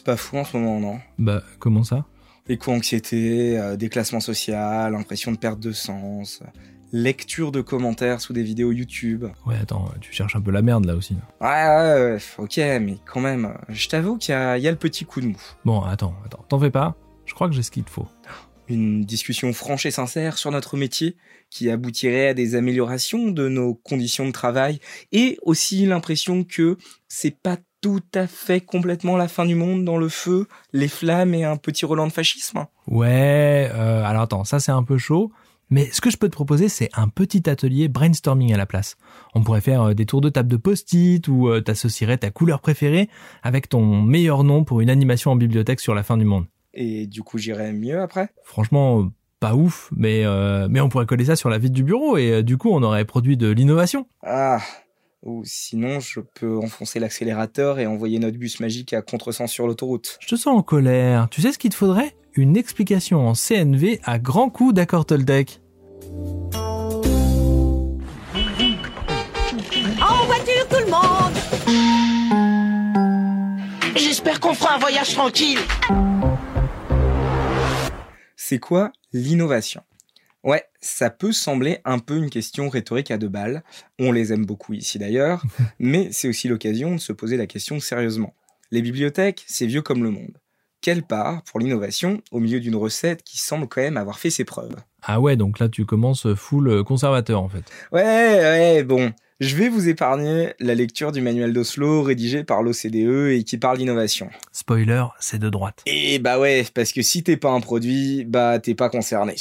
C'est pas fou en ce moment, non? Bah, comment ça? Éco-anxiété, euh, déclassement social, impression de perte de sens, lecture de commentaires sous des vidéos YouTube. Ouais, attends, tu cherches un peu la merde là aussi. Ouais, ouais, ouais, ok, mais quand même, je t'avoue qu'il y, y a le petit coup de mou. Bon, attends, attends, t'en fais pas. Je crois que j'ai ce qu'il te faut. Une discussion franche et sincère sur notre métier qui aboutirait à des améliorations de nos conditions de travail et aussi l'impression que c'est pas tout à fait complètement la fin du monde dans le feu, les flammes et un petit Roland de fascisme. Ouais, euh, alors attends, ça c'est un peu chaud. Mais ce que je peux te proposer, c'est un petit atelier brainstorming à la place. On pourrait faire euh, des tours de table de post-it où euh, t'associerais ta couleur préférée avec ton meilleur nom pour une animation en bibliothèque sur la fin du monde. Et du coup, j'irai mieux après? Franchement, pas ouf, mais euh, mais on pourrait coller ça sur la vitre du bureau et euh, du coup on aurait produit de l'innovation. Ah, ou sinon, je peux enfoncer l'accélérateur et envoyer notre bus magique à contresens sur l'autoroute. Je te sens en colère. Tu sais ce qu'il te faudrait? Une explication en CNV à grands coups d'accord Toltec. En voiture, tout le monde J'espère qu'on fera un voyage tranquille. C'est quoi l'innovation? Ouais, ça peut sembler un peu une question rhétorique à deux balles. On les aime beaucoup ici d'ailleurs, mais c'est aussi l'occasion de se poser la question sérieusement. Les bibliothèques, c'est vieux comme le monde. Quelle part pour l'innovation au milieu d'une recette qui semble quand même avoir fait ses preuves? Ah ouais, donc là tu commences full euh, conservateur en fait. Ouais, ouais, bon. Je vais vous épargner la lecture du manuel d'Oslo rédigé par l'OCDE et qui parle d'innovation. Spoiler, c'est de droite. Et bah ouais, parce que si t'es pas un produit, bah t'es pas concerné.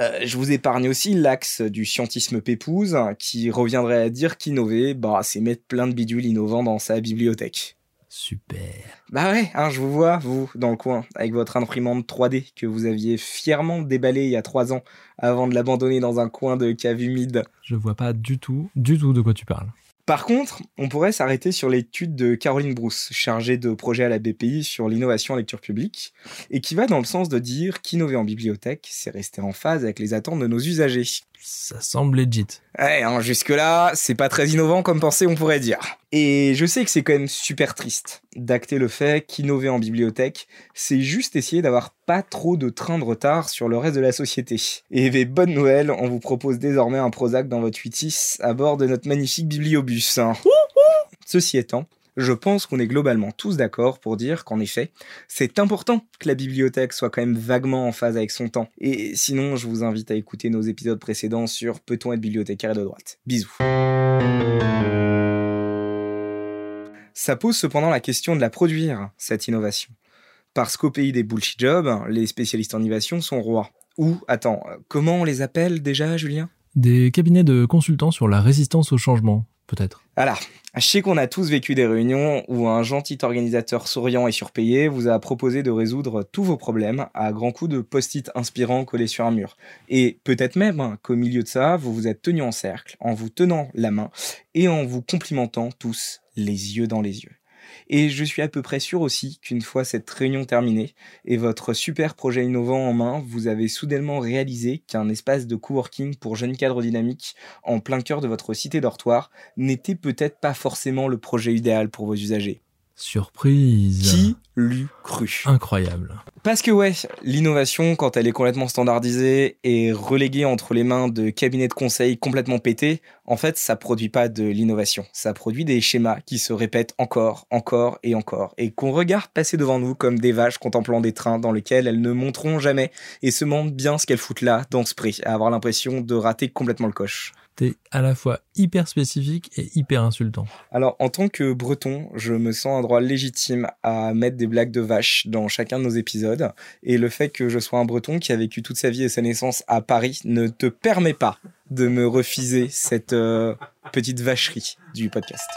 Euh, je vous épargne aussi l'axe du scientisme pépouse qui reviendrait à dire qu'innover, bah c'est mettre plein de bidules innovants dans sa bibliothèque. Super. Bah ouais, hein, je vous vois, vous, dans le coin, avec votre imprimante 3D que vous aviez fièrement déballée il y a trois ans avant de l'abandonner dans un coin de cave humide. Je vois pas du tout, du tout de quoi tu parles. Par contre, on pourrait s'arrêter sur l'étude de Caroline Brousse, chargée de projet à la BPI sur l'innovation en lecture publique, et qui va dans le sens de dire qu'innover en bibliothèque, c'est rester en phase avec les attentes de nos usagers. Ça semble legit. Ouais, hein, jusque-là, c'est pas très innovant comme pensée, on pourrait dire. Et je sais que c'est quand même super triste d'acter le fait qu'innover en bibliothèque, c'est juste essayer d'avoir pas trop de train de retard sur le reste de la société. Et ben, bonne nouvelle, on vous propose désormais un Prozac dans votre 8 à bord de notre magnifique bibliobus. hein. Ceci étant, je pense qu'on est globalement tous d'accord pour dire qu'en effet, c'est important que la bibliothèque soit quand même vaguement en phase avec son temps. Et sinon, je vous invite à écouter nos épisodes précédents sur Peut-on être bibliothécaire de droite? Bisous. Ça pose cependant la question de la produire, cette innovation. Parce qu'au pays des bullshit jobs, les spécialistes en innovation sont rois. Ou, attends, comment on les appelle déjà, Julien? Des cabinets de consultants sur la résistance au changement, peut-être. Je sais qu'on a tous vécu des réunions où un gentil organisateur souriant et surpayé vous a proposé de résoudre tous vos problèmes à grands coups de post-it inspirants collés sur un mur. Et peut-être même hein, qu'au milieu de ça, vous vous êtes tenus en cercle, en vous tenant la main et en vous complimentant tous les yeux dans les yeux. Et je suis à peu près sûr aussi qu'une fois cette réunion terminée et votre super projet innovant en main, vous avez soudainement réalisé qu'un espace de coworking pour jeunes cadres dynamiques en plein cœur de votre cité dortoir n'était peut-être pas forcément le projet idéal pour vos usagers. Surprise. Qui l'eût cru Incroyable. Parce que ouais, l'innovation, quand elle est complètement standardisée et reléguée entre les mains de cabinets de conseil complètement pétés, en fait, ça produit pas de l'innovation. Ça produit des schémas qui se répètent encore, encore et encore, et qu'on regarde passer devant nous comme des vaches contemplant des trains dans lesquels elles ne monteront jamais et se demandent bien ce qu'elles foutent là, dans ce prix, à avoir l'impression de rater complètement le coche. À la fois hyper spécifique et hyper insultant. Alors, en tant que breton, je me sens un droit légitime à mettre des blagues de vache dans chacun de nos épisodes. Et le fait que je sois un breton qui a vécu toute sa vie et sa naissance à Paris ne te permet pas de me refuser cette euh, petite vacherie du podcast.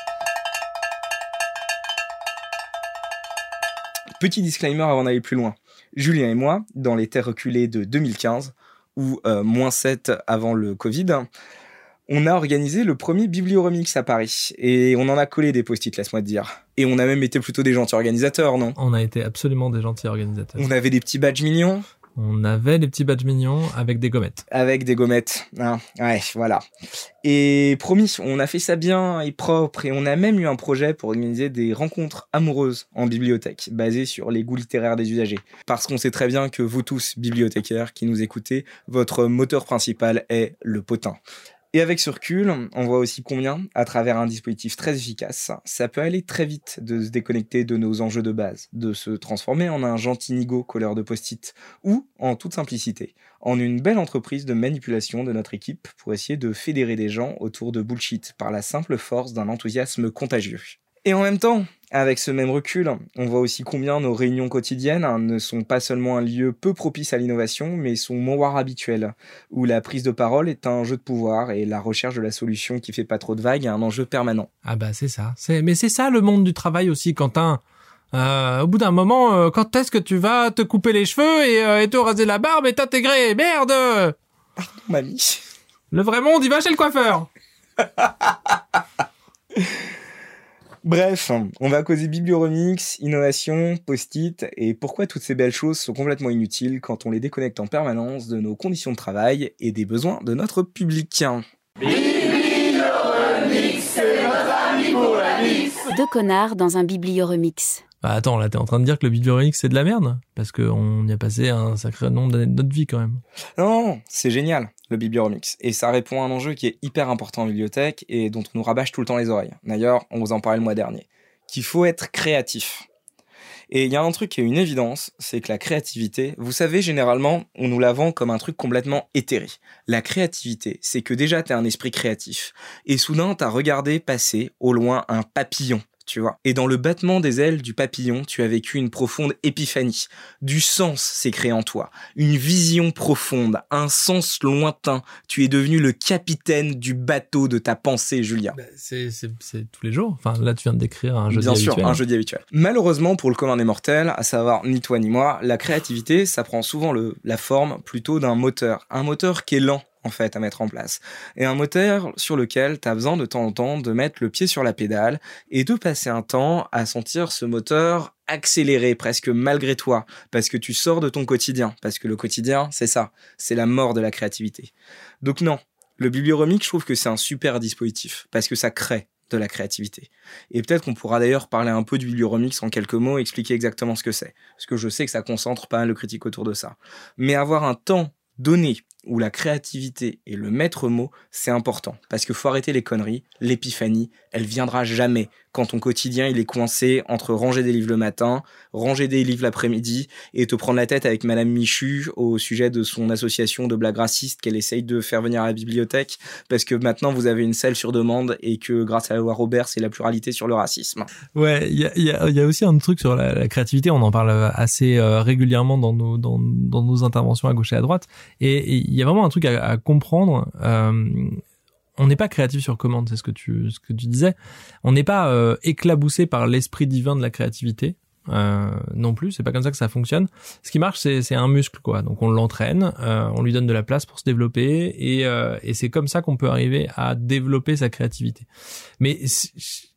Petit disclaimer avant d'aller plus loin. Julien et moi, dans les terres reculées de 2015, ou euh, moins 7 avant le Covid, on a organisé le premier Biblioremix à Paris. Et on en a collé des post-it, laisse-moi te dire. Et on a même été plutôt des gentils organisateurs, non? On a été absolument des gentils organisateurs. On avait des petits badges mignons? On avait les petits badges mignons avec des gommettes. Avec des gommettes. Hein. Ouais, voilà. Et promis, on a fait ça bien et propre et on a même eu un projet pour organiser des rencontres amoureuses en bibliothèque, basées sur les goûts littéraires des usagers. Parce qu'on sait très bien que vous tous, bibliothécaires qui nous écoutez, votre moteur principal est le potin. Et avec ce recul, on voit aussi combien, à travers un dispositif très efficace, ça peut aller très vite de se déconnecter de nos enjeux de base, de se transformer en un gentil nigo colleur de post-it, ou, en toute simplicité, en une belle entreprise de manipulation de notre équipe pour essayer de fédérer des gens autour de bullshit par la simple force d'un enthousiasme contagieux. Et en même temps, avec ce même recul, on voit aussi combien nos réunions quotidiennes ne sont pas seulement un lieu peu propice à l'innovation, mais son mouroir habituel, où la prise de parole est un jeu de pouvoir et la recherche de la solution qui fait pas trop de vagues est un enjeu permanent. Ah bah c'est ça. C'est mais c'est ça le monde du travail aussi, Quentin. Euh, au bout d'un moment, euh, quand est-ce que tu vas te couper les cheveux et, euh, et te raser la barbe et t'intégrer? Merde Pardon, mamie. Le vrai monde, il va chez le coiffeur. Bref, on va causer biblioremix, innovation, post-it et pourquoi toutes ces belles choses sont complètement inutiles quand on les déconnecte en permanence de nos conditions de travail et des besoins de notre public. Deux connards dans un biblioremix. Bah attends, là t'es en train de dire que le biblioremix c'est de la merde? Parce qu'on y a passé un sacré nombre d'années de notre vie quand même. Non, c'est génial, le. Et ça répond à un enjeu qui est hyper important en bibliothèque et dont on nous rabâche tout le temps les oreilles. D'ailleurs, on vous en parlait le mois dernier. Qu'il faut être créatif. Et il y a un truc qui est une évidence, c'est que la créativité, vous savez, généralement, on nous la vend comme un truc complètement éthéré. La créativité, c'est que déjà t'as un esprit créatif. Et soudain, t'as regardé passer au loin un papillon tu vois. Et dans le battement des ailes du papillon, tu as vécu une profonde épiphanie. Du sens s'est créé en toi, une vision profonde, un sens lointain. Tu es devenu le capitaine du bateau de ta pensée, Julia. Bah, c'est tous les jours. Enfin, là, tu viens de décrire un jeudi Bien sûr, habituel. un jeudi habituel. Malheureusement, pour le commun des mortels, à savoir ni toi ni moi, la créativité, ça prend souvent le, la forme plutôt d'un moteur. Un moteur qui est lent en fait à mettre en place. Et un moteur sur lequel tu as besoin de temps en temps de mettre le pied sur la pédale et de passer un temps à sentir ce moteur accélérer presque malgré toi parce que tu sors de ton quotidien parce que le quotidien c'est ça, c'est la mort de la créativité. Donc non, le biblioremic je trouve que c'est un super dispositif parce que ça crée de la créativité. Et peut-être qu'on pourra d'ailleurs parler un peu du biblioremix en quelques mots, expliquer exactement ce que c'est. Parce que je sais que ça concentre pas mal de critiques autour de ça. Mais avoir un temps donné où la créativité est le maître mot, c'est important. Parce que faut arrêter les conneries, l'épiphanie, elle viendra jamais quand ton quotidien il est coincé entre ranger des livres le matin, ranger des livres l'après-midi et te prendre la tête avec Madame Michu au sujet de son association de blagues racistes qu'elle essaye de faire venir à la bibliothèque parce que maintenant vous avez une salle sur demande et que grâce à la loi Robert c'est la pluralité sur le racisme. Ouais, il y a, aussi un truc sur la, créativité, on en parle assez euh, régulièrement dans nos, interventions à gauche et à droite, et et y a vraiment un truc à, comprendre. Euh, on n'est pas créatif sur commande, c'est ce que tu ce que tu disais. On n'est pas euh, éclaboussé par l'esprit divin de la créativité. Euh, non plus, c'est pas comme ça que ça fonctionne. Ce qui marche, c'est un muscle quoi. Donc on l'entraîne, euh, on lui donne de la place pour se développer et euh, et c'est comme ça qu'on peut arriver à développer sa créativité. Mais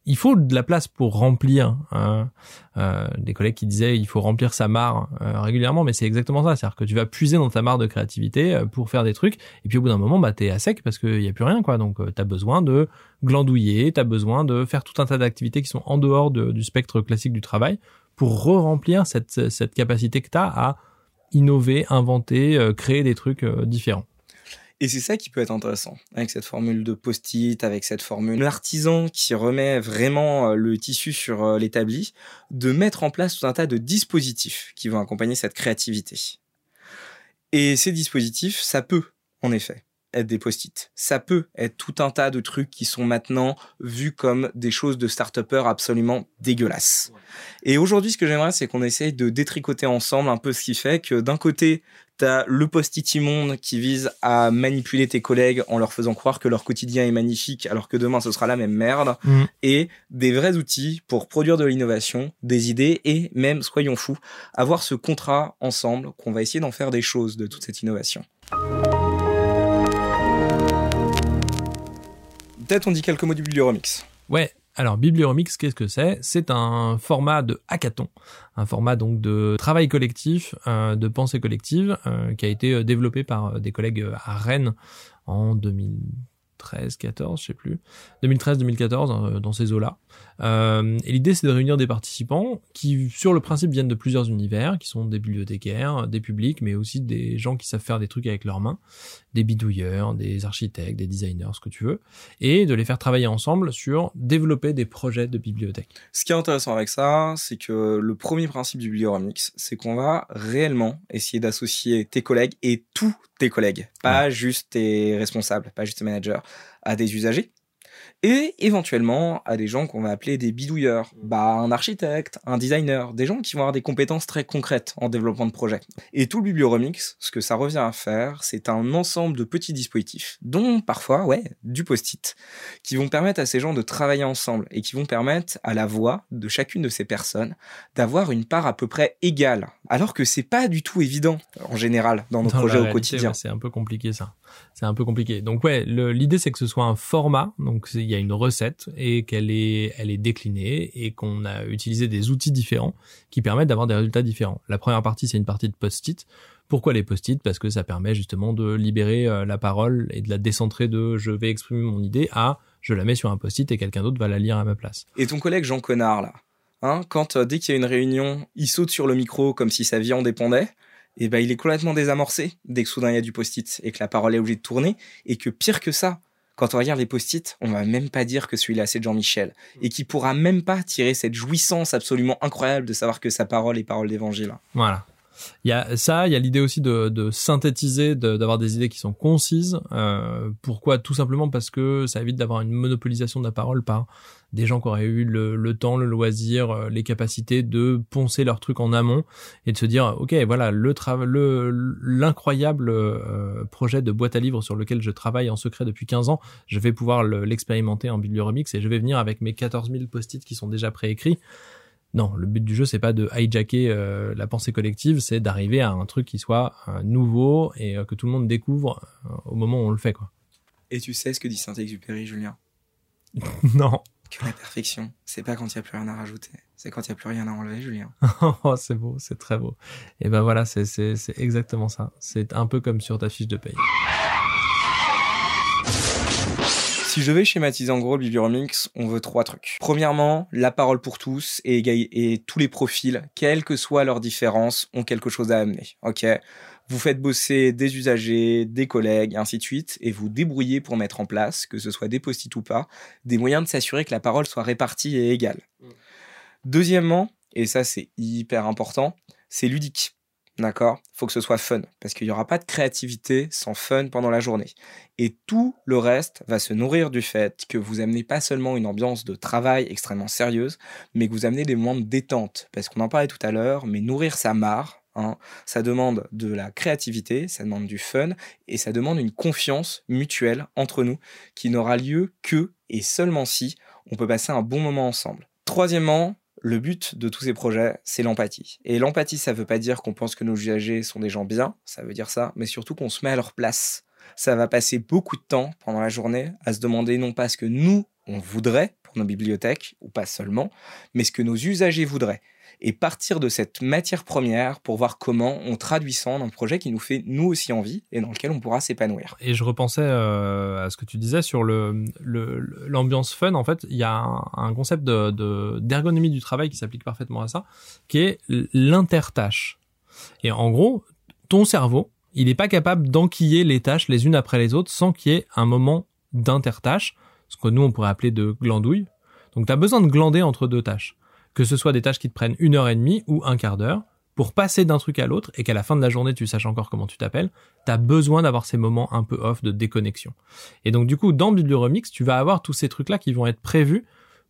il faut de la place pour remplir. Hein. Euh, des collègues qui disaient il faut remplir sa mare euh, régulièrement, mais c'est exactement ça. C'est-à-dire que tu vas puiser dans ta mare de créativité euh, pour faire des trucs, et puis au bout d'un moment, bah t'es à sec parce qu'il y a plus rien, quoi. Donc t'as besoin de glandouiller, t'as besoin de faire tout un tas d'activités qui sont en dehors de, du spectre classique du travail pour re-remplir cette cette capacité que t'as à innover, inventer, euh, créer des trucs euh, différents. Et c'est ça qui peut être intéressant avec cette formule de post-it, avec cette formule l'artisan qui remet vraiment euh, le tissu sur l'établi, de mettre en place tout un tas de dispositifs qui vont accompagner cette créativité. Et ces dispositifs, ça peut, en effet, être des post-it. Ça peut être tout un tas de trucs qui sont maintenant vus comme des choses de start absolument dégueulasses. Et aujourd'hui, ce que j'aimerais, c'est qu'on essaye de détricoter ensemble un peu ce qui fait que d'un côté, T'as le post-it immonde qui vise à manipuler tes collègues en leur faisant croire que leur quotidien est magnifique alors que demain ce sera la même merde. Mm. Et des vrais outils pour produire de l'innovation, des idées et même, soyons fous, avoir ce contrat ensemble qu'on va essayer d'en faire des choses de toute cette innovation. Peut-être on dit quelques mots du biblioremix. Ouais. Alors, Biblioremix, qu'est-ce que c'est? C'est un format de hackathon, un format donc de travail collectif, euh, de pensée collective, euh, qui a été euh, développé par des collègues à Rennes en 2013, 14, je sais plus, 2013-2014 dans ces eaux-là. Euh, et l'idée, c'est de réunir des participants qui, sur le principe, viennent de plusieurs univers, qui sont des bibliothécaires, des publics, mais aussi des gens qui savent faire des trucs avec leurs mains, des bidouilleurs, des architectes, des designers, ce que tu veux, et de les faire travailler ensemble sur développer des projets de bibliothèque. Ce qui est intéressant avec ça, c'est que le premier principe du Biblioremix, c'est qu'on va réellement essayer d'associer tes collègues et tous tes collègues, pas juste tes responsables, pas juste tes managers, à des usagers et éventuellement à des gens qu'on va appeler des bidouilleurs, mmh. bah un architecte, un designer, des gens qui vont avoir des compétences très concrètes en développement de projet. Et tout le biblioremix, ce que ça revient à faire, c'est un ensemble de petits dispositifs, dont parfois, ouais, du post-it, qui vont permettre à ces gens de travailler ensemble et qui vont permettre à la voix de chacune de ces personnes d'avoir une part à peu près égale, alors que c'est pas du tout évident en général dans nos projets au quotidien. c'est un peu compliqué ça. C'est un peu compliqué. Donc ouais, l'idée c'est que ce soit un format, donc il y a une recette et qu'elle est, elle est déclinée et qu'on a utilisé des outils différents qui permettent d'avoir des résultats différents. La première partie, c'est une partie de post-it. Pourquoi les post-it? Parce que ça permet justement de libérer euh, la parole et de la décentrer de je vais exprimer mon idée à je la mets sur un post-it et quelqu'un d'autre va la lire à ma place. Et ton collègue Jean Connard là, hein, quand euh, dès qu'il y a une réunion, il saute sur le micro comme si sa vie en dépendait et ben il est complètement désamorcé dès que soudain il y a du post-it et que la parole est obligée de tourner et que pire que ça, quand on regarde les post-it, on va même pas dire que celui-là c'est Jean-Michel et qui pourra même pas tirer cette jouissance absolument incroyable de savoir que sa parole est parole d'évangile. Voilà. Il y a ça, il y a l'idée aussi de, de synthétiser, d'avoir des idées qui sont concises. Euh, pourquoi? Tout simplement parce que ça évite d'avoir une monopolisation de la parole par des gens qui auraient eu le, temps, le loisir, euh, les capacités de poncer leur truc en amont et de se dire, ok, voilà, le l'incroyable euh, projet de boîte à livres sur lequel je travaille en secret depuis 15 ans, je vais pouvoir l'expérimenter en biblioremix et je vais venir avec mes 14 000 post-it qui sont déjà préécrits. Non, le but du jeu c'est pas de hijacker euh, la pensée collective, c'est d'arriver à un truc qui soit nouveau et que tout le monde découvre au moment où on le fait quoi. Et tu sais ce que dit Saint-Exupéry, Julien? Non que la perfection, c'est pas quand il n'y a plus rien à rajouter, c'est quand il n'y a plus rien à enlever, Julien. oh, c'est beau, c'est très beau. Et ben voilà, c'est, c'est, c'est exactement ça. C'est un peu comme sur ta fiche de paye. Si je vais schématiser en gros le on veut trois trucs. Premièrement, la parole pour tous et, et tous les profils, quelles que soient leurs différences, ont quelque chose à amener. Ok? Vous faites bosser des usagers, des collègues, et ainsi de suite, et vous débrouillez pour mettre en place, que ce soit des post-it ou pas, des moyens de s'assurer que la parole soit répartie et égale. Mm. Deuxièmement, et ça c'est hyper important, c'est ludique. D'accord? Faut que ce soit fun, parce qu'il n'y aura pas de créativité sans fun pendant la journée. Et tout le reste va se nourrir du fait que vous amenez pas seulement une ambiance de travail extrêmement sérieuse, mais que vous amenez des moments de détente. Parce qu'on en parlait tout à l'heure, mais nourrir sa mare, Hein. Ça demande de la créativité, ça demande du fun et ça demande une confiance mutuelle entre nous qui n'aura lieu que et seulement si on peut passer un bon moment ensemble. Troisièmement, le but de tous ces projets, c'est l'empathie. Et l'empathie, ça ne veut pas dire qu'on pense que nos usagers sont des gens bien, ça veut dire ça, mais surtout qu'on se met à leur place. Ça va passer beaucoup de temps pendant la journée à se demander non pas ce que nous, on voudrait pour nos bibliothèques, ou pas seulement, mais ce que nos usagers voudraient et partir de cette matière première pour voir comment on traduit ça en un projet qui nous fait nous aussi envie et dans lequel on pourra s'épanouir. Et je repensais euh, à ce que tu disais sur le l'ambiance fun. En fait, il y a un, concept de d'ergonomie du travail qui s'applique parfaitement à ça, qui est l'intertâche. Et en gros, ton cerveau, il n'est pas capable d'enquiller les tâches les unes après les autres sans qu'il y ait un moment d'intertâche, ce que nous on pourrait appeler de glandouille. Donc tu as besoin de glander entre deux tâches que ce soit des tâches qui te prennent une heure et demie ou un quart d'heure, pour passer d'un truc à l'autre et qu'à la fin de la journée tu saches encore comment tu t'appelles, tu as besoin d'avoir ces moments un peu off de déconnexion. Et donc du coup, dans Biblioremix, tu vas avoir tous ces trucs-là qui vont être prévus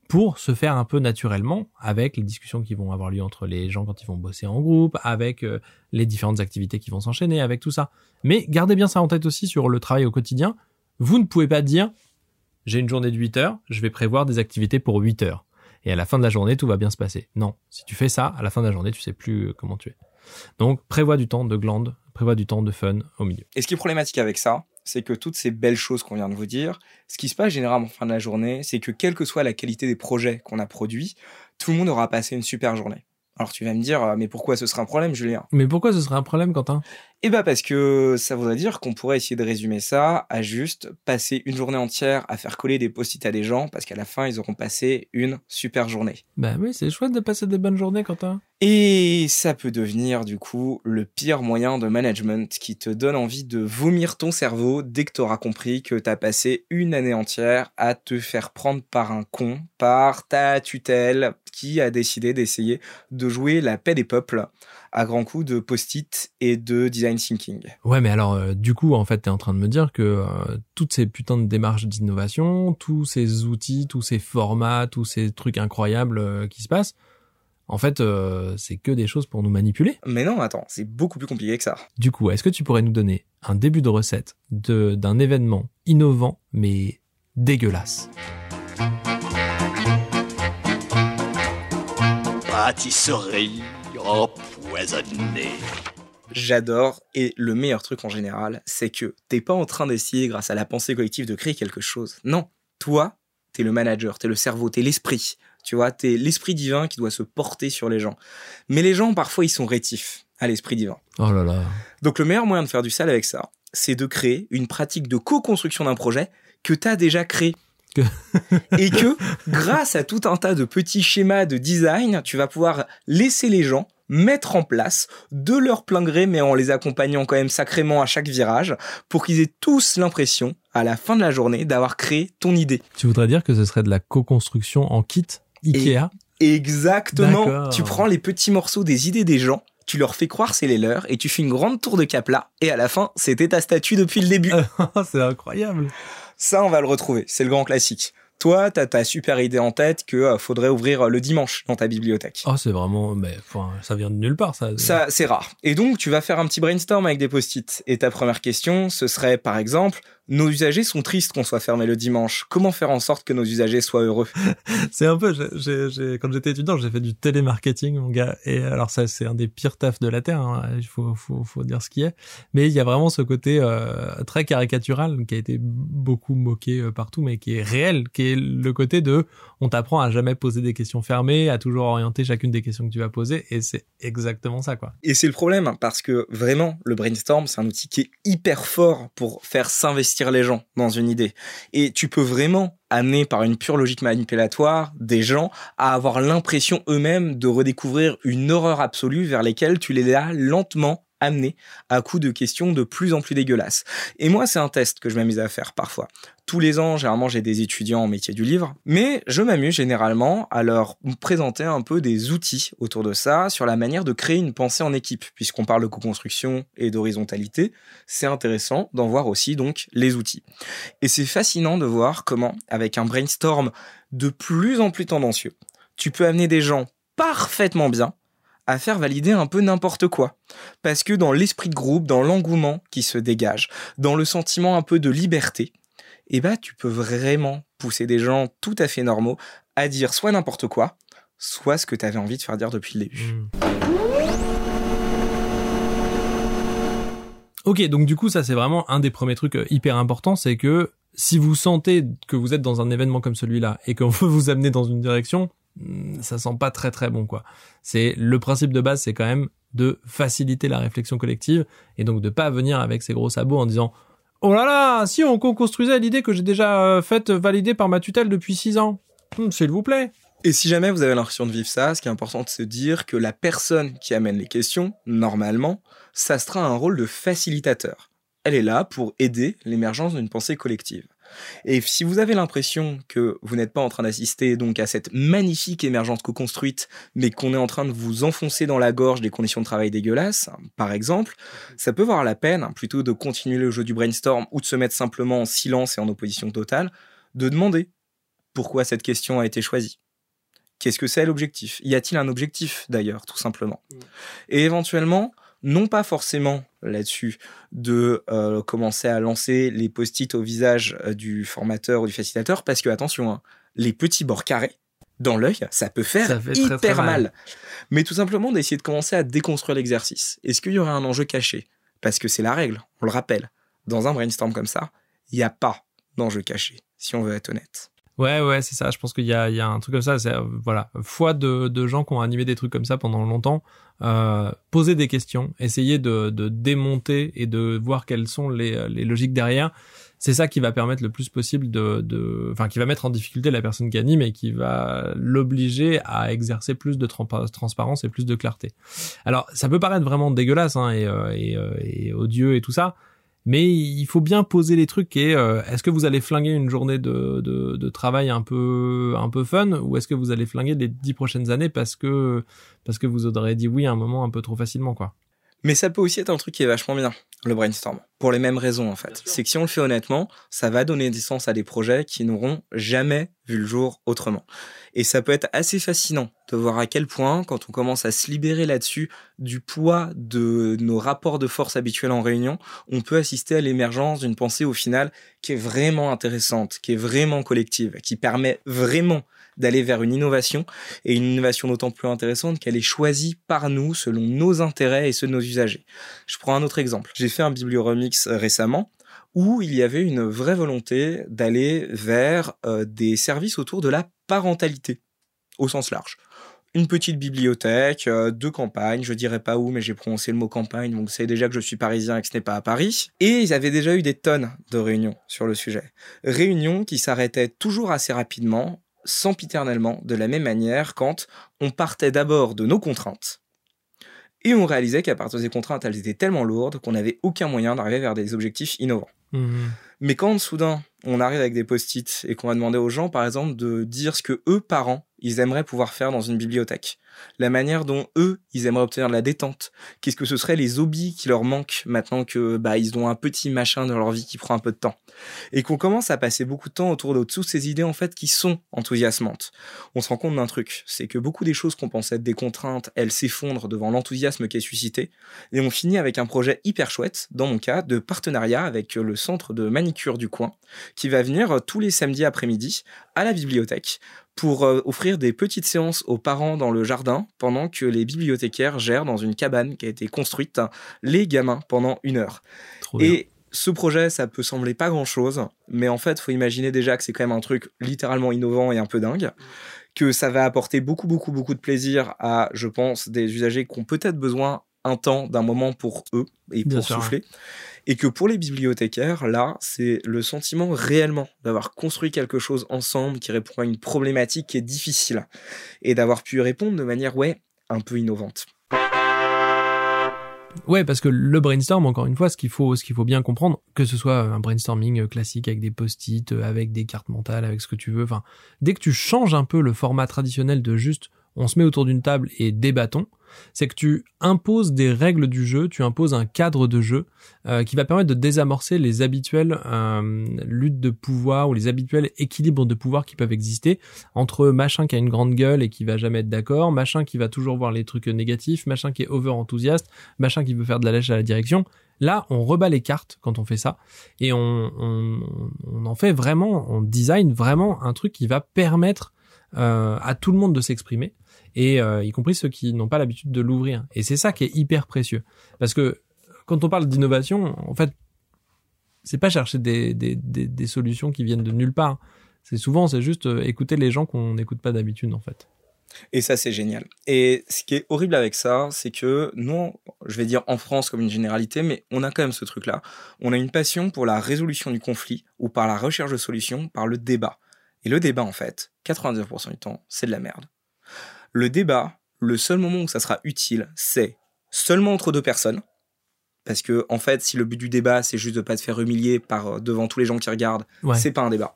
pour se faire un peu naturellement avec les discussions qui vont avoir lieu entre les gens quand ils vont bosser en groupe, avec euh, les différentes activités qui vont s'enchaîner, avec tout ça. Mais gardez bien ça en tête aussi sur le travail au quotidien. Vous ne pouvez pas dire j'ai une journée de 8 heures, je vais prévoir des activités pour 8 heures et à la fin de la journée, tout va bien se passer. Non, si tu fais ça, à la fin de la journée, tu sais plus euh, comment tu es. Donc, prévois du temps de glande, prévois du temps de fun au milieu. Et ce qui est problématique avec ça, c'est que toutes ces belles choses qu'on vient de vous dire, ce qui se passe généralement en fin de la journée, c'est que quelle que soit la qualité des projets qu'on a produits, tout le monde aura passé une super journée. Alors tu vas me dire, euh, mais pourquoi ce serait un problème, Julien? Mais pourquoi ce serait un problème, Quentin? Eh bah parce que ça voudrait dire qu'on pourrait essayer de résumer ça à juste passer une journée entière à faire coller des post-it à des gens, parce qu'à la fin, ils auront passé une super journée. Bah oui, c'est chouette de passer des bonnes journées, Quentin. Et ça peut devenir du coup le pire moyen de management qui te donne envie de vomir ton cerveau dès que tu auras compris que tu as passé une année entière à te faire prendre par un con, par ta tutelle qui a décidé d'essayer de jouer la paix des peuples à grands coups de post-it et de design thinking. Ouais, mais alors, euh, du coup, en fait, tu es en train de me dire que euh, toutes ces putains de démarches d'innovation, tous ces outils, tous ces formats, tous ces trucs incroyables euh, qui se passent, en fait, c'est que des choses pour nous manipuler. Mais non, attends, c'est beaucoup plus compliqué que ça. Du coup, est-ce que tu pourrais nous donner un début de recette de d'un événement innovant mais dégueulasse? Pâtisserie J'adore et le meilleur truc en général, c'est que t'es pas en train d'essayer grâce à la pensée collective de créer quelque chose. Non, toi, t'es le manager, t'es le cerveau, t'es l'esprit. Tu vois, t'es l'esprit divin qui doit se porter sur les gens. Mais les gens, parfois, ils sont rétifs à l'esprit divin. Oh là là. Donc le meilleur moyen de faire du sale avec ça, c'est de créer une pratique de co-construction d'un projet que t'as déjà créé. et que grâce à tout un tas de petits schémas de design, tu vas pouvoir laisser les gens mettre en place de leur plein gré, mais en les accompagnant quand même sacrément à chaque virage, pour qu'ils aient tous l'impression, à la fin de la journée, d'avoir créé ton idée. Tu voudrais dire que ce serait de la co-construction en kit Ikea? Exactement. Tu prends les petits morceaux des idées des gens, tu leur fais croire c'est les leurs, et tu fais une grande tour de cap-là, et à la fin, c'était ta statue depuis le début. c'est incroyable. Ça, on va le retrouver. C'est le grand classique. Toi, t'as ta super idée en tête que euh, faudrait ouvrir euh, le dimanche dans ta bibliothèque. Oh, c'est vraiment, mais enfin, ça vient de nulle part, ça. Ça, c'est rare. Et donc, tu vas faire un petit brainstorm avec des post-it. Et ta première question, ce serait, par exemple, nos usagers sont tristes qu'on soit fermé le dimanche. Comment faire en sorte que nos usagers soient heureux? C'est un peu, quand j'étais étudiant, j'ai fait du télémarketing, mon gars. Et alors ça, c'est un des pires tafs de la terre. hein. Il faut dire ce qui est. Mais il y a vraiment ce côté euh, très caricatural qui a été beaucoup moqué euh, partout, mais qui est réel, qui est le côté de, on t'apprend à jamais poser des questions fermées, à toujours orienter chacune des questions que tu vas poser, et c'est exactement ça, quoi. Et c'est le problème, parce que vraiment, le brainstorm, c'est un outil qui est hyper fort pour faire s'investir les gens dans une idée. Et tu peux vraiment amener par une pure logique manipulatoire des gens à avoir l'impression eux-mêmes de redécouvrir une horreur absolue vers lesquelles tu les as lentement amenés à coups de questions de plus en plus dégueulasses. Et moi, c'est un test que je m'amuse à faire parfois. Tous les ans, généralement, j'ai des étudiants en métier du livre, mais je m'amuse généralement à leur présenter un peu des outils autour de ça sur la manière de créer une pensée en équipe, puisqu'on parle de co-construction et d'horizontalité. C'est intéressant d'en voir aussi donc les outils. Et c'est fascinant de voir comment, avec un brainstorm de plus en plus tendancieux, tu peux amener des gens parfaitement bien à faire valider un peu n'importe quoi. Parce que dans l'esprit de groupe, dans l'engouement qui se dégage, dans le sentiment un peu de liberté, eh ben, tu peux vraiment pousser des gens tout à fait normaux à dire soit n'importe quoi, soit ce que tu avais envie de faire dire depuis le début. Ok, donc du coup, ça c'est vraiment un des premiers trucs euh, hyper importants, c'est que si vous sentez que vous êtes dans un événement comme celui-là et qu'on veut vous amener dans une direction, hmm, ça sent pas très très bon quoi. C'est le principe de base, c'est quand même de faciliter la réflexion collective et donc de pas venir avec ses gros sabots en disant oh là là, si on co-construisait l'idée que j'ai déjà euh, faite valider par ma tutelle depuis six ans, Hmm, s'il vous plaît. Et si jamais vous avez l'impression de vivre ça, ce qui est important de se dire que la personne qui amène les questions, normalement, ça sera un rôle de facilitateur. Elle est là pour aider l'émergence d'une pensée collective. Et si vous avez l'impression que vous n'êtes pas en train d'assister donc à cette magnifique émergence co-construite, mais qu'on est en train de vous enfoncer dans la gorge des conditions de travail dégueulasses, par exemple, ça peut valoir la peine, plutôt de continuer le jeu du brainstorm ou de se mettre simplement en silence et en opposition totale, de demander pourquoi cette question a été choisie. Qu'est-ce que c'est l'objectif? Y a-t-il un objectif d'ailleurs, tout simplement? Et éventuellement, non pas forcément là-dessus de euh, commencer à lancer les post-it au visage euh, du formateur ou du facilitateur, parce que attention, hein, les petits bords carrés dans l'œil, ça peut faire Ça fait très, hyper très mal. mal. Mais tout simplement d'essayer de commencer à déconstruire l'exercice. Est-ce qu'il y aurait un enjeu caché? Parce que c'est la règle, on le rappelle. dans un brainstorm comme ça, il n'y a pas d'enjeu caché, si on veut être honnête. Ouais, ouais, c'est ça. Je pense qu'il y a, il y a un truc comme ça. C'est, euh, voilà, foi de, de gens qui ont animé des trucs comme ça pendant longtemps. Euh, poser des questions, essayer de, de démonter et de voir quelles sont les, les logiques derrière. C'est ça qui va permettre le plus possible de, de, enfin, qui va mettre en difficulté la personne qui anime et qui va l'obliger à exercer plus de tran- transparence et plus de clarté. Alors, ça peut paraître vraiment dégueulasse hein, et, euh, et, euh, et odieux et tout ça. Mais il faut bien poser les trucs et euh, est-ce que vous allez flinguer une journée de, de, de travail un peu un peu fun ou est-ce que vous allez flinguer les dix prochaines années parce que parce que vous aurez dit oui à un moment un peu trop facilement quoi? Mais ça peut aussi être un truc qui est vachement bien, le brainstorm. Pour les mêmes raisons, en fait. C'est que si on le fait honnêtement, ça va donner du sens à des projets qui n'auront jamais vu le jour autrement. Et ça peut être assez fascinant de voir à quel point, quand on commence à se libérer là-dessus du poids de nos rapports de force habituels en réunion, on peut assister à l'émergence d'une pensée au final qui est vraiment intéressante, qui est vraiment collective, qui permet vraiment d'aller vers une innovation et une innovation d'autant plus intéressante qu'elle est choisie par nous selon nos intérêts et ceux de nos usagers. Je prends un autre exemple. J'ai fait un biblioremix récemment où il y avait une vraie volonté d'aller vers euh, des services autour de la parentalité au sens large. Une petite bibliothèque euh, de campagne, je dirais pas où, mais j'ai prononcé le mot campagne, donc c'est déjà que je suis parisien et que ce n'est pas à Paris. Et ils avaient déjà eu des tonnes de réunions sur le sujet. Réunions qui s'arrêtaient toujours assez rapidement sempiternellement de la même manière quand on partait d'abord de nos contraintes et on réalisait qu'à partir de ces contraintes, elles étaient tellement lourdes qu'on n'avait aucun moyen d'arriver vers des objectifs innovants. Mhm. Mais quand soudain on arrive avec des post-it et qu'on va demander aux gens, par exemple, de dire ce que eux, parents, ils aimeraient pouvoir faire dans une bibliothèque, la manière dont eux, ils aimeraient obtenir de la détente, qu'est-ce que ce seraient les hobbies qui leur manquent maintenant que bah ils ont un petit machin dans leur vie qui prend un peu de temps, et qu'on commence à passer beaucoup de temps autour de toutes ces idées en fait qui sont enthousiasmantes. On se rend compte d'un truc, c'est que beaucoup des choses qu'on pensait être des contraintes, elles s'effondrent devant l'enthousiasme qui est suscité, et on finit avec un projet hyper chouette, dans mon cas, de partenariat avec le centre de manicure du coin, qui va venir euh, tous les samedis après-midi à la bibliothèque pour euh, offrir des petites séances aux parents dans le jardin pendant que les bibliothécaires gèrent dans une cabane qui a été construite les gamins pendant une heure. Trop bien. Et ce projet, ça peut sembler pas grand chose, mais en fait, faut imaginer déjà que c'est quand même un truc littéralement innovant et un peu dingue, que ça va apporter beaucoup, beaucoup, beaucoup de plaisir à, je pense, des usagers qui ont peut-être besoin un temps, d'un moment pour eux et Bien pour sûr, souffler. Et que pour les bibliothécaires, là, c'est le sentiment réellement d'avoir construit quelque chose ensemble qui répond à une problématique qui est difficile et d'avoir pu y répondre de manière, ouais, un peu innovante. Ouais, parce que le brainstorm, encore une fois, ce qu'il faut, ce qu'il faut bien comprendre, que ce soit un brainstorming classique avec des post-it, avec des cartes mentales, avec ce que tu veux, enfin, dès que tu changes un peu le format traditionnel de juste on se met autour d'une table et débattons, c'est que tu imposes des règles du jeu, tu imposes un cadre de jeu euh, qui va permettre de désamorcer les habituelles euh, luttes de pouvoir ou les habituels équilibres de pouvoir qui peuvent exister entre machin qui a une grande gueule et qui va jamais être d'accord, machin qui va toujours voir les trucs négatifs, machin qui est over enthousiaste, machin qui veut faire de la lèche à la direction. Là, on rebat les cartes quand on fait ça et on, en fait vraiment, on design vraiment un truc qui va permettre euh, à tout le monde de s'exprimer et euh, y compris ceux qui n'ont pas l'habitude de l'ouvrir. Et c'est ça qui est hyper précieux parce que quand on parle d'innovation, en fait, c'est pas chercher des, des, des, des solutions qui viennent de nulle part. C'est souvent, c'est juste euh, écouter les gens qu'on n'écoute pas d'habitude en fait. Et ça, c'est génial. Et ce qui est horrible avec ça, c'est que nous, je vais dire en France comme une généralité, mais on a quand même ce truc-là. On a une passion pour la résolution du conflit ou par la recherche de solutions, par le débat. Et le débat, en fait, 99% du temps, c'est de la merde. Le débat, le seul moment où ça sera utile, c'est seulement entre deux personnes. Parce que, en fait, si le but du débat, c'est juste de pas te faire humilier par euh, devant tous les gens qui regardent, Ouais. c'est pas un débat.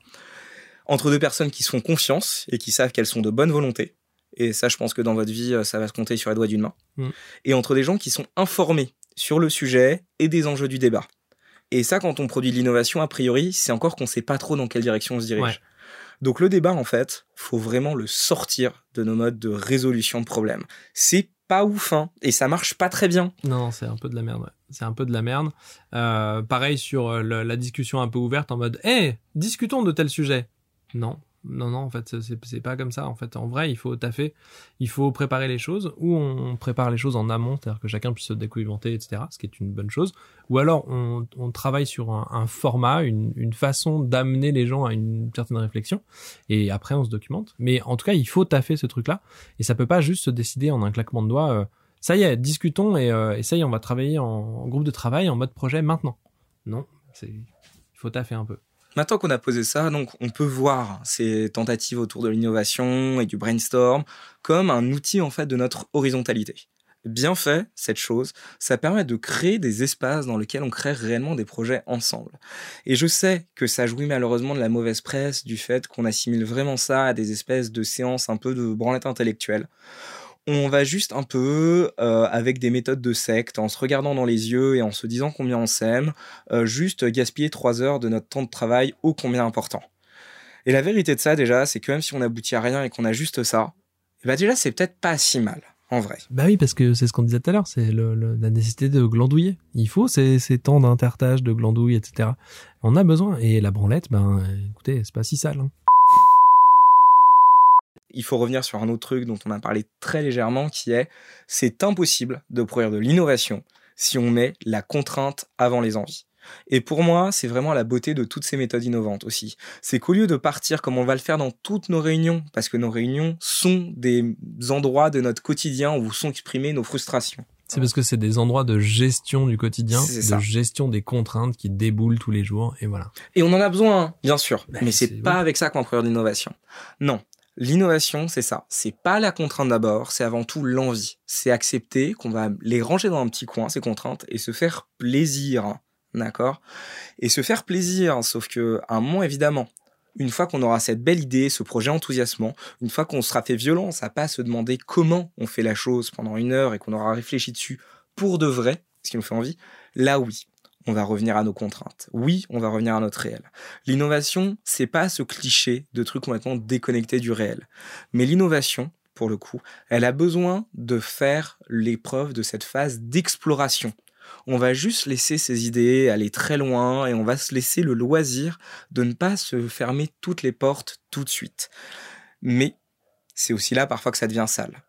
Entre deux personnes qui se font confiance et qui savent qu'elles sont de bonne volonté. Et ça, je pense que dans votre vie, euh, ça va se compter sur les doigts d'une main. Mm. Et entre des gens qui sont informés sur le sujet et des enjeux du débat. Et ça, quand on produit de l'innovation, a priori, c'est encore qu'on sait pas trop dans quelle direction on se dirige. Ouais. Donc le débat, en fait, faut vraiment le sortir de nos modes de résolution de problèmes. C'est pas ouf, hein, et ça marche pas très bien. Non, c'est un peu de la merde. ouais. C'est un peu de la merde. Euh, pareil sur euh, la discussion un peu ouverte en mode, hé, discutons de tel sujet. Non, non, non, en fait, c'est- pas comme ça. En fait, en vrai, il faut taffer, il faut préparer les choses, ou on prépare les choses en amont, c'est-à-dire que chacun puisse se documenter, etc., ce qui est une bonne chose. Ou alors, on, travaille sur un, format, une, façon d'amener les gens à une certaine réflexion, et après, on se documente. Mais en tout cas, il faut taffer ce truc-là, et ça peut pas juste se décider en un claquement de doigts. euh, ça y est, discutons, et, euh, ça y est, on va travailler en, en groupe de travail, en mode projet maintenant. Non, c'est, il faut taffer un peu. Maintenant qu'on a posé ça, on peut voir ces tentatives autour de l'innovation et du brainstorm comme un outil en fait de notre horizontalité. Bien fait, cette chose, ça permet de créer des espaces dans lesquels on crée réellement des projets ensemble. Et je sais que ça jouit malheureusement de la mauvaise presse, du fait qu'on assimile vraiment ça à des espèces de séances un peu de branlette intellectuelle. On va juste un peu euh, avec des méthodes de secte, en se regardant dans les yeux et en se disant combien on s'aime, euh, juste gaspiller trois heures de notre temps de travail ô combien important. Et la vérité de ça, déjà, c'est que même si on aboutit à rien et qu'on a juste ça, ben déjà, c'est peut-être pas si mal, en vrai. Bah oui, parce que c'est ce qu'on disait tout à l'heure, c'est la nécessité de glandouiller. Il faut ces, temps d'intertage, de glandouille, etc. On a besoin. Et la branlette, ben, écoutez, c'est pas si sale. hein. Il faut revenir sur un autre truc dont on a parlé très légèrement, qui est c'est impossible de produire de l'innovation si on met la contrainte avant les envies. Et pour moi, c'est vraiment la beauté de toutes ces méthodes innovantes aussi. C'est qu'au lieu de partir comme on va le faire dans toutes nos réunions, parce que nos réunions sont des endroits de notre quotidien où sont exprimées nos frustrations. C'est parce que c'est des endroits de gestion du quotidien, de ça. gestion des contraintes qui déboulent tous les jours, et voilà. Et on en a besoin, hein, bien sûr. Ben, mais c'est pas avec ça qu'on va produire de l'innovation. Non. L'innovation, c'est ça. C'est pas la contrainte d'abord, c'est avant tout l'envie. C'est accepter qu'on va les ranger dans un petit coin, ces contraintes, et se faire plaisir. D'accord? Et se faire plaisir, sauf que, un moment, évidemment, une fois qu'on aura cette belle idée, ce projet enthousiasmant, une fois qu'on sera fait violence à pas se demander comment on fait la chose pendant une heure et qu'on aura réfléchi dessus pour de vrai, ce qui nous fait envie, là oui, on va revenir à nos contraintes. Oui, on va revenir à notre réel. L'innovation, c'est pas ce cliché de truc complètement déconnecté du réel. Mais l'innovation, pour le coup, elle a besoin de faire l'épreuve de cette phase d'exploration. On va juste laisser ces idées aller très loin et on va se laisser le loisir de ne pas se fermer toutes les portes tout de suite. Mais c'est aussi là parfois que ça devient sale.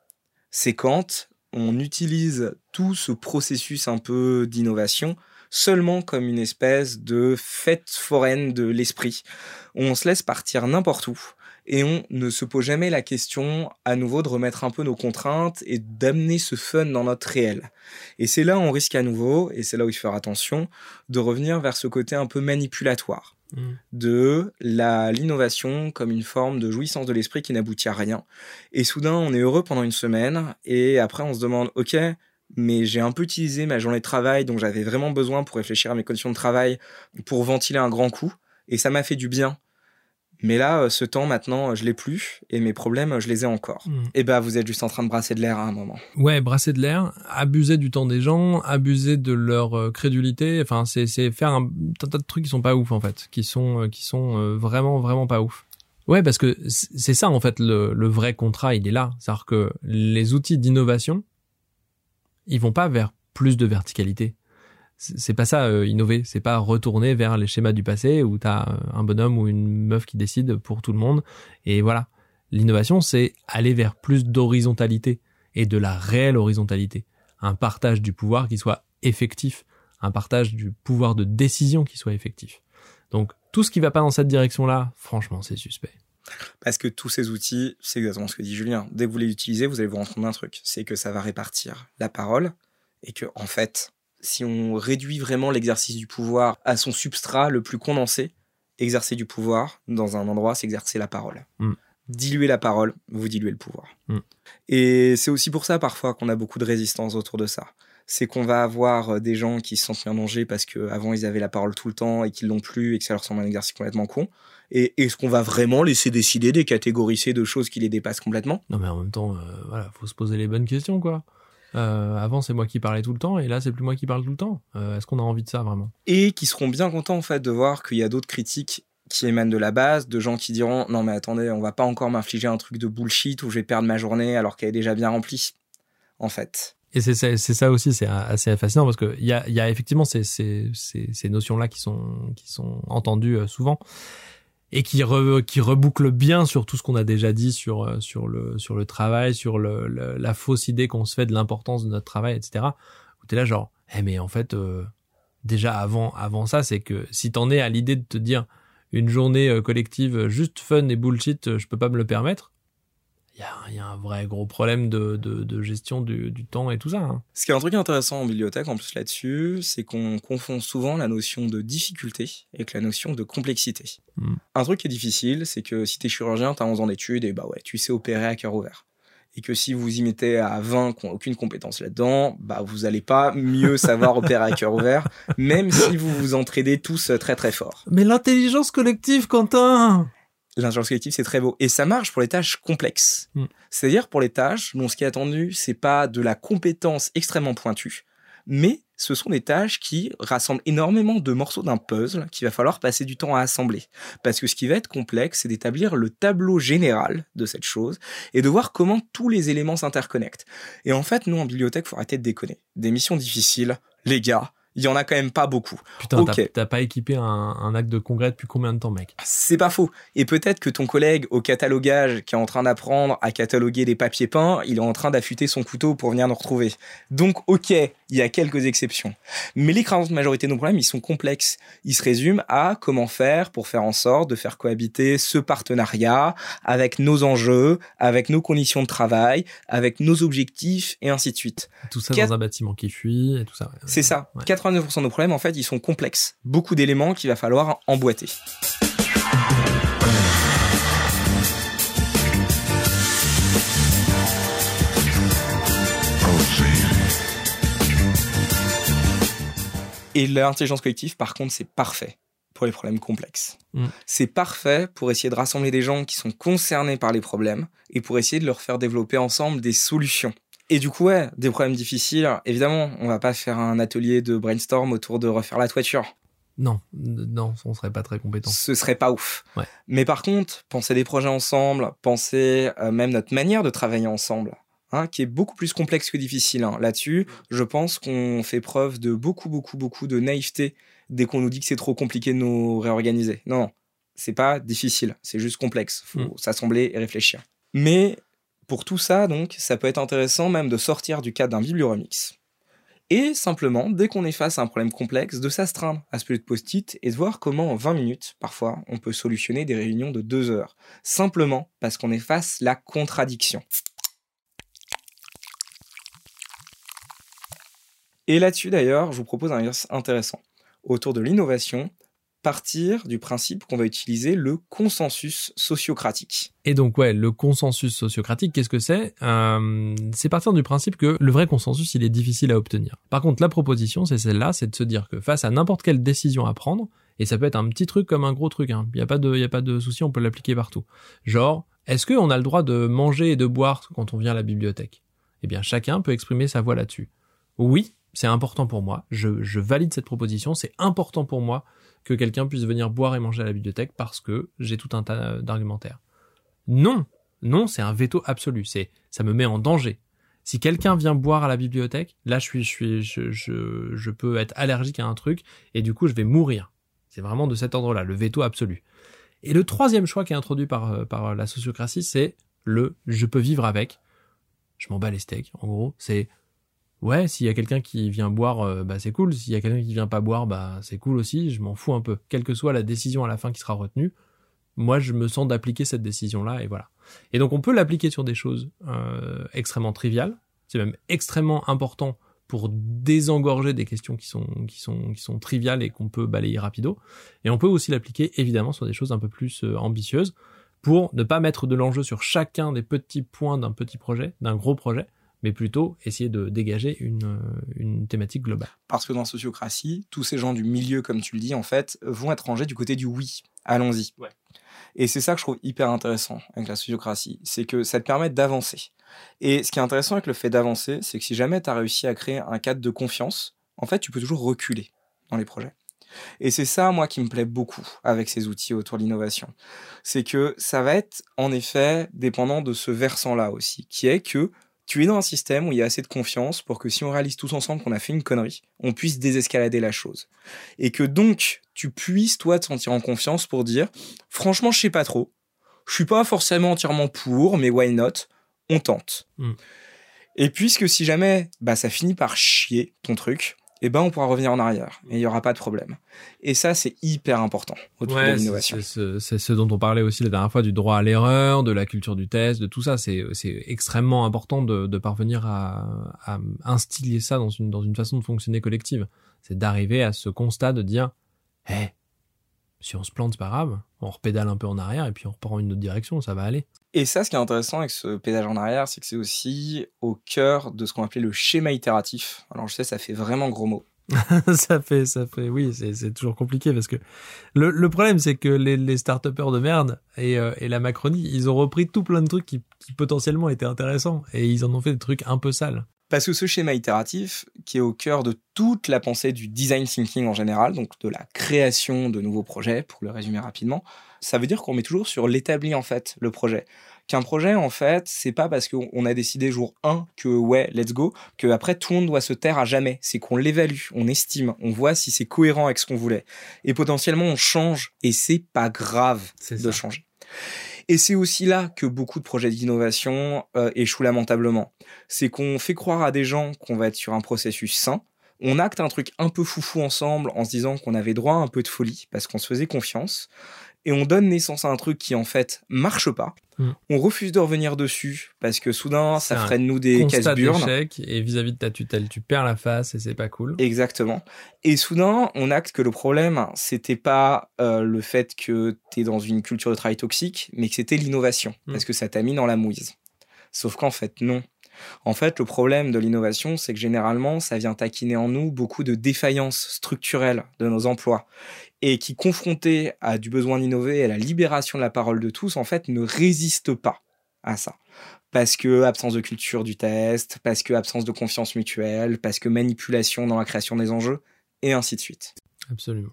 C'est quand on utilise tout ce processus un peu d'innovation seulement comme une espèce de fête foraine de l'esprit. On se laisse partir n'importe où et on ne se pose jamais la question à nouveau de remettre un peu nos contraintes et d'amener ce fun dans notre réel. Et c'est là où on risque à nouveau, et c'est là où il faut faire attention, de revenir vers ce côté un peu manipulatoire Mm. de la l'innovation comme une forme de jouissance de l'esprit qui n'aboutit à rien. Et soudain, on est heureux pendant une semaine, et après, on se demande, ok, mais j'ai un peu utilisé ma journée de travail, dont j'avais vraiment besoin pour réfléchir à mes conditions de travail, pour ventiler un grand coup, et ça m'a fait du bien. Mais là, euh, ce temps, maintenant, je l'ai plus, et mes problèmes, je les ai encore. Mm. Et bah, vous êtes juste en train de brasser de l'air à un moment. Ouais, brasser de l'air, abuser du temps des gens, abuser de leur euh, crédulité. Enfin, c'est faire un tas de trucs qui sont pas ouf en fait, qui sont euh, qui sont euh, vraiment vraiment pas ouf. Ouais, parce que c'est ça en fait le, le vrai contrat, il est là. C'est-à-dire que les outils d'innovation, ils vont pas vers plus de verticalité. C'est pas ça euh, innover, c'est pas retourner vers les schémas du passé où t'as euh, un bonhomme ou une meuf qui décide pour tout le monde et voilà. L'innovation, c'est aller vers plus d'horizontalité et de la réelle horizontalité. Un partage du pouvoir qui soit effectif, un partage du pouvoir de décision qui soit effectif. Donc tout ce qui va pas dans cette direction-là, franchement, c'est suspect. Parce que tous ces outils, c'est exactement ce que dit Julien. Dès que vous les utilisez, vous allez vous rendre compte d'un truc. C'est que ça va répartir la parole et que, en fait, si on réduit vraiment l'exercice du pouvoir à son substrat le plus condensé, exercer du pouvoir dans un endroit, c'est exercer la parole. Mm. Diluer la parole, vous diluez le pouvoir. Mm. Et c'est aussi pour ça parfois qu'on a beaucoup de résistance autour de ça. C'est qu'on va avoir euh, des gens qui se sentent mis en danger parce qu'avant ils avaient la parole tout le temps et qu'ils l'ont plus et que ça leur semble un exercice complètement con. Et est-ce qu'on va vraiment laisser décider des catégories C de choses qui les dépassent complètement Non mais en même temps, euh, voilà, faut se poser les bonnes questions quoi. Euh, avant c'est moi qui parlais tout le temps et là c'est plus moi qui parle tout le temps. Euh, Est-ce qu'on a envie de ça vraiment? Et qui seront bien contents en fait de voir qu'il y a d'autres critiques qui émanent de la base, de gens qui diront non mais attendez, on va pas encore m'infliger un truc de bullshit où je vais perdre ma journée alors qu'elle est déjà bien remplie. En fait. Et c'est ça, ça aussi, c'est assez fascinant parce que il y a, y a effectivement ces, ces, ces, ces notions-là qui sont, qui sont entendues euh, souvent. et qui, re- qui reboucle bien sur tout ce qu'on a déjà dit sur, euh, sur, le, sur le travail, sur le, le- la fausse idée qu'on se fait de l'importance de notre travail, etc. Où t'es là genre, eh mais en fait, euh, déjà avant, avant ça, c'est que si t'en es à l'idée de te dire une journée euh, collective juste fun et bullshit, je peux pas me le permettre, il y a, il y a un vrai gros problème de, de, de gestion du, du temps et tout ça. hein. Ce qui est un truc intéressant en bibliothèque, en plus là-dessus, c'est qu'on confond souvent la notion de difficulté avec la notion de complexité. Mm. Un truc qui est difficile, c'est que si t'es chirurgien, t'as 11 ans d'études et bah ouais, tu sais opérer à cœur ouvert. Et que si vous y mettez à 20 qui n'ont aucune compétence là-dedans, bah vous allez pas mieux savoir opérer à cœur ouvert, même si vous vous entraidez tous très très fort. Mais l'intelligence collective, Quentin L'intelligence collective, c'est très beau. Et ça marche pour les tâches complexes. Mm. C'est-à-dire pour les tâches dont ce qui est attendu, c'est pas de la compétence extrêmement pointue, mais ce sont des tâches qui rassemblent énormément de morceaux d'un puzzle qu'il va falloir passer du temps à assembler. Parce que ce qui va être complexe, c'est d'établir le tableau général de cette chose et de voir comment tous les éléments s'interconnectent. Et en fait, nous, en bibliothèque, faut arrêter de déconner. Des missions difficiles, les gars, il y en a quand même pas beaucoup. Putain, t'as- Ok. t'as pas équipé un, un acte de congrès depuis combien de temps, mec? C'est pas faux. Et peut-être que ton collègue au catalogage qui est en train d'apprendre à cataloguer des papiers peints, il est en train d'affûter son couteau pour venir nous retrouver. Donc, ok, il y a quelques exceptions. Mais l'écrasante majorité de nos problèmes, ils sont complexes. Ils se résument à comment faire pour faire en sorte de faire cohabiter ce partenariat avec nos enjeux, avec nos conditions de travail, avec nos objectifs et ainsi de suite. Tout ça Quatre- dans un bâtiment qui fuit et tout ça. C'est ça. Ouais. 89% de nos problèmes, en fait, ils sont complexes. Beaucoup d'éléments qu'il va falloir emboîter. Et l'intelligence collective, par contre, c'est parfait pour les problèmes complexes. Mm. C'est parfait pour essayer de rassembler des gens qui sont concernés par les problèmes et pour essayer de leur faire développer ensemble des solutions. Et du coup, ouais, des problèmes difficiles, évidemment, on va pas faire un atelier de brainstorm autour de refaire la toiture. Non, non, on serait pas très compétent. Ce serait pas ouf. Ouais. Mais par contre, penser des projets ensemble, penser euh, même notre manière de travailler ensemble, hein, qui est beaucoup plus complexe que difficile. hein. Là-dessus, je pense qu'on fait preuve de beaucoup, beaucoup, beaucoup de naïveté dès qu'on nous dit que c'est trop compliqué de nous réorganiser. Non, non, c'est pas difficile, c'est juste complexe. Faut Mm. s'assembler et réfléchir. Mais pour tout ça, donc, ça peut être intéressant même de sortir du cadre d'un biblioremix. Et simplement, dès qu'on est face à un problème complexe, de s'astreindre à ce peu de post-it et de voir comment en 20 minutes, parfois, on peut solutionner des réunions de 2 heures. Simplement parce qu'on est face à la contradiction. Et là-dessus, d'ailleurs, je vous propose un exercice intéressant. Autour de l'innovation, partir du principe qu'on va utiliser le consensus sociocratique. Et donc, ouais, le consensus sociocratique, qu'est-ce que c'est? Euh, C'est partir du principe que le vrai consensus, il est difficile à obtenir. Par contre, la proposition, c'est celle-là, c'est de se dire que face à n'importe quelle décision à prendre, et ça peut être un petit truc comme un gros truc, hein, il n'y a pas de, a pas de souci, on peut l'appliquer partout. Genre, est-ce qu'on a le droit de manger et de boire quand on vient à la bibliothèque? Eh bien, chacun peut exprimer sa voix là-dessus. Oui, c'est important pour moi, je, je valide cette proposition, c'est important pour moi que quelqu'un puisse venir boire et manger à la bibliothèque parce que j'ai tout un tas d'argumentaires. Non, non, c'est un veto absolu. C'est, ça me met en danger. Si quelqu'un vient boire à la bibliothèque, là, je suis, je suis, je, je peux être allergique à un truc et du coup, je vais mourir. C'est vraiment de cet ordre-là, le veto absolu. Et le troisième choix qui est introduit par, euh, par la sociocratie, c'est le je peux vivre avec. Je m'en bats les steaks, en gros. C'est ouais, s'il y a quelqu'un qui vient boire, euh, bah c'est cool. S'il y a quelqu'un qui vient pas boire, bah c'est cool aussi. Je m'en fous un peu. Quelle que soit la décision à la fin qui sera retenue, moi je me sens d'appliquer cette décision-là et voilà. Et donc on peut l'appliquer sur des choses euh, extrêmement triviales. C'est même extrêmement important pour désengorger des questions qui sont qui sont qui sont triviales et qu'on peut balayer rapido. Et on peut aussi l'appliquer évidemment sur des choses un peu plus euh, ambitieuses pour ne pas mettre de l'enjeu sur chacun des petits points d'un petit projet, d'un gros projet, mais plutôt essayer de dégager une, une thématique globale. Parce que dans la sociocratie, tous ces gens du milieu, comme tu le dis, en fait, vont être rangés du côté du oui. Allons-y. Ouais. Et c'est ça que je trouve hyper intéressant avec la sociocratie. C'est que ça te permet d'avancer. Et ce qui est intéressant avec le fait d'avancer, c'est que si jamais tu as réussi à créer un cadre de confiance, en fait, tu peux toujours reculer dans les projets. Et c'est ça, moi, qui me plaît beaucoup avec ces outils autour de l'innovation. C'est que ça va être, en effet, dépendant de ce versant-là aussi, qui est que Tu es dans un système où il y a assez de confiance pour que si on réalise tous ensemble qu'on a fait une connerie, on puisse désescalader la chose. Et que donc, tu puisses, toi, te sentir en confiance pour dire, franchement, je sais pas trop. Je suis pas forcément entièrement pour, mais why not? On tente. Mm. Et puisque si jamais, bah, ça finit par chier ton truc, eh ben, on pourra revenir en arrière et il y aura pas de problème. Et ça, c'est hyper important autour de l'innovation. c'est ce, dont on parlait aussi la dernière fois du droit à l'erreur, de la culture du test, de tout ça. C'est extrêmement important de, de parvenir à, à instiller ça dans une dans une façon de fonctionner collective. C'est d'arriver à ce constat de dire, hé, si on se plante, c'est pas grave. On repédale un peu en arrière et puis on reprend une autre direction, ça va aller. Et ça, ce qui est intéressant avec ce pédage en arrière, c'est que c'est aussi au cœur de ce qu'on appelait le schéma itératif. Alors je sais, ça fait vraiment gros mot. ça fait, ça fait, oui, c'est, toujours compliqué parce que le, le problème, c'est que les, les start de merde et, euh, et la Macronie, ils ont repris tout plein de trucs qui, qui potentiellement étaient intéressants et ils en ont fait des trucs un peu sales. Parce que ce schéma itératif, qui est au cœur de toute la pensée du design thinking en général, donc de la création de nouveaux projets, pour le résumer rapidement, ça veut dire qu'on met toujours sur l'établi en fait le projet. Qu'un projet en fait, c'est pas parce qu'on a décidé jour 1 que ouais, let's go, que après tout le monde doit se taire à jamais. C'est qu'on l'évalue, on estime, on voit si c'est cohérent avec ce qu'on voulait. Et potentiellement on change, et c'est pas grave de ça. changer. Et c'est aussi là que beaucoup de projets d'innovation euh, échouent lamentablement. C'est qu'on fait croire à des gens qu'on va être sur un processus sain. On acte un truc un peu foufou ensemble en se disant qu'on avait droit à un peu de folie parce qu'on se faisait confiance. Et on donne naissance à un truc qui en fait marche pas. Mm. On refuse de revenir dessus parce que soudain ça de nous des casse-burnes. et vis-à-vis de ta tutelle, tu perds la face et c'est pas cool. Exactement. Et soudain, on acte que le problème, c'était pas euh, le fait que tu es dans une culture de travail toxique, mais que c'était l'innovation, Mm. parce que ça t'a mis dans la mouise. Sauf qu'en fait, non. En fait, le problème de l'innovation, c'est que généralement, ça vient taquiner en nous beaucoup de défaillances structurelles de nos emplois. Et qui, confrontés à du besoin d'innover et à la libération de la parole de tous, en fait, ne résistent pas à ça. Parce que absence de culture du test, parce que absence de confiance mutuelle, parce que manipulation dans la création des enjeux, et ainsi de suite. Absolument.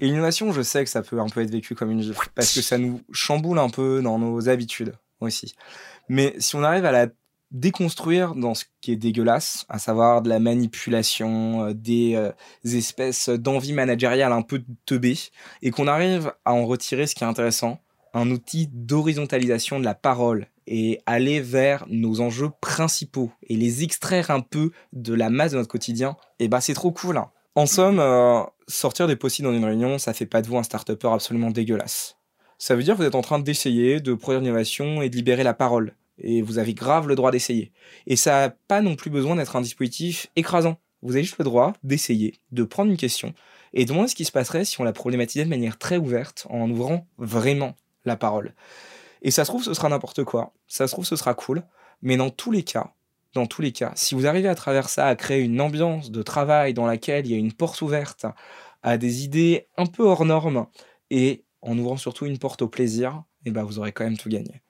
Et l'innovation, je sais que ça peut un peu être vécu comme une gifle, parce que ça nous chamboule un peu dans nos habitudes aussi. Mais si on arrive à la déconstruire dans ce qui est dégueulasse, à savoir de la manipulation, euh, des euh, espèces d'envie managériale un peu teubées, et qu'on arrive à en retirer ce qui est intéressant, un outil d'horizontalisation de la parole, et aller vers nos enjeux principaux, et les extraire un peu de la masse de notre quotidien, et bah c'est trop cool. hein. En somme, euh, sortir des post dans une réunion, ça fait pas de vous un start absolument dégueulasse. Ça veut dire que vous êtes en train d'essayer de produire une innovation et de libérer la parole. Et vous avez grave le droit d'essayer. Et ça n'a pas non plus besoin d'être un dispositif écrasant. Vous avez juste le droit d'essayer, de prendre une question et de demander ce qui se passerait si on la problématisait de manière très ouverte en ouvrant vraiment la parole. Et ça se trouve, ce sera n'importe quoi. Ça se trouve, ce sera cool. Mais dans tous les cas, dans tous les cas, si vous arrivez à travers ça à créer une ambiance de travail dans laquelle il y a une porte ouverte à des idées un peu hors normes et en ouvrant surtout une porte au plaisir, et ben vous aurez quand même tout gagné.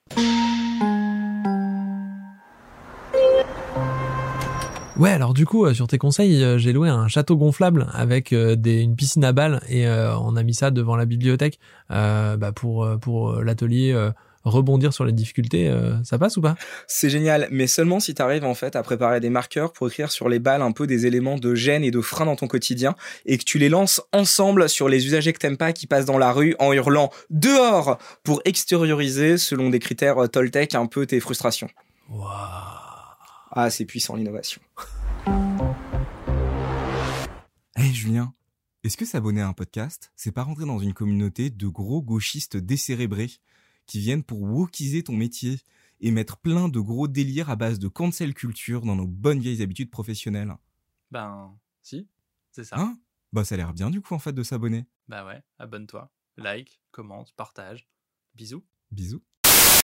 Ouais, alors du coup, euh, sur tes conseils, euh, j'ai loué un château gonflable avec euh, une piscine à balles et on a mis ça devant la bibliothèque bah, pour l'atelier rebondir sur les difficultés. euh, ça passe ou pas? C'est génial, mais seulement si tu arrives en fait à préparer des marqueurs pour écrire sur les balles un peu des éléments de gêne et de frein dans ton quotidien et que tu les lances ensemble sur les usagers que t'aimes pas qui passent dans la rue en hurlant dehors pour extérioriser selon des critères euh, Toltec un peu tes frustrations. Waouh Ah, c'est puissant l'innovation. Hey Julien, est-ce que s'abonner à un podcast, c'est pas rentrer dans une communauté de gros gauchistes décérébrés? Qui viennent pour wokiser ton métier et mettre plein de gros délires à base de cancel culture dans nos bonnes vieilles habitudes professionnelles Ben, si, c'est ça. Hein? Bah ça a l'air bien du coup en fait de s'abonner. bah ouais, abonne-toi, like, commente, partage. Bisous. Bisous.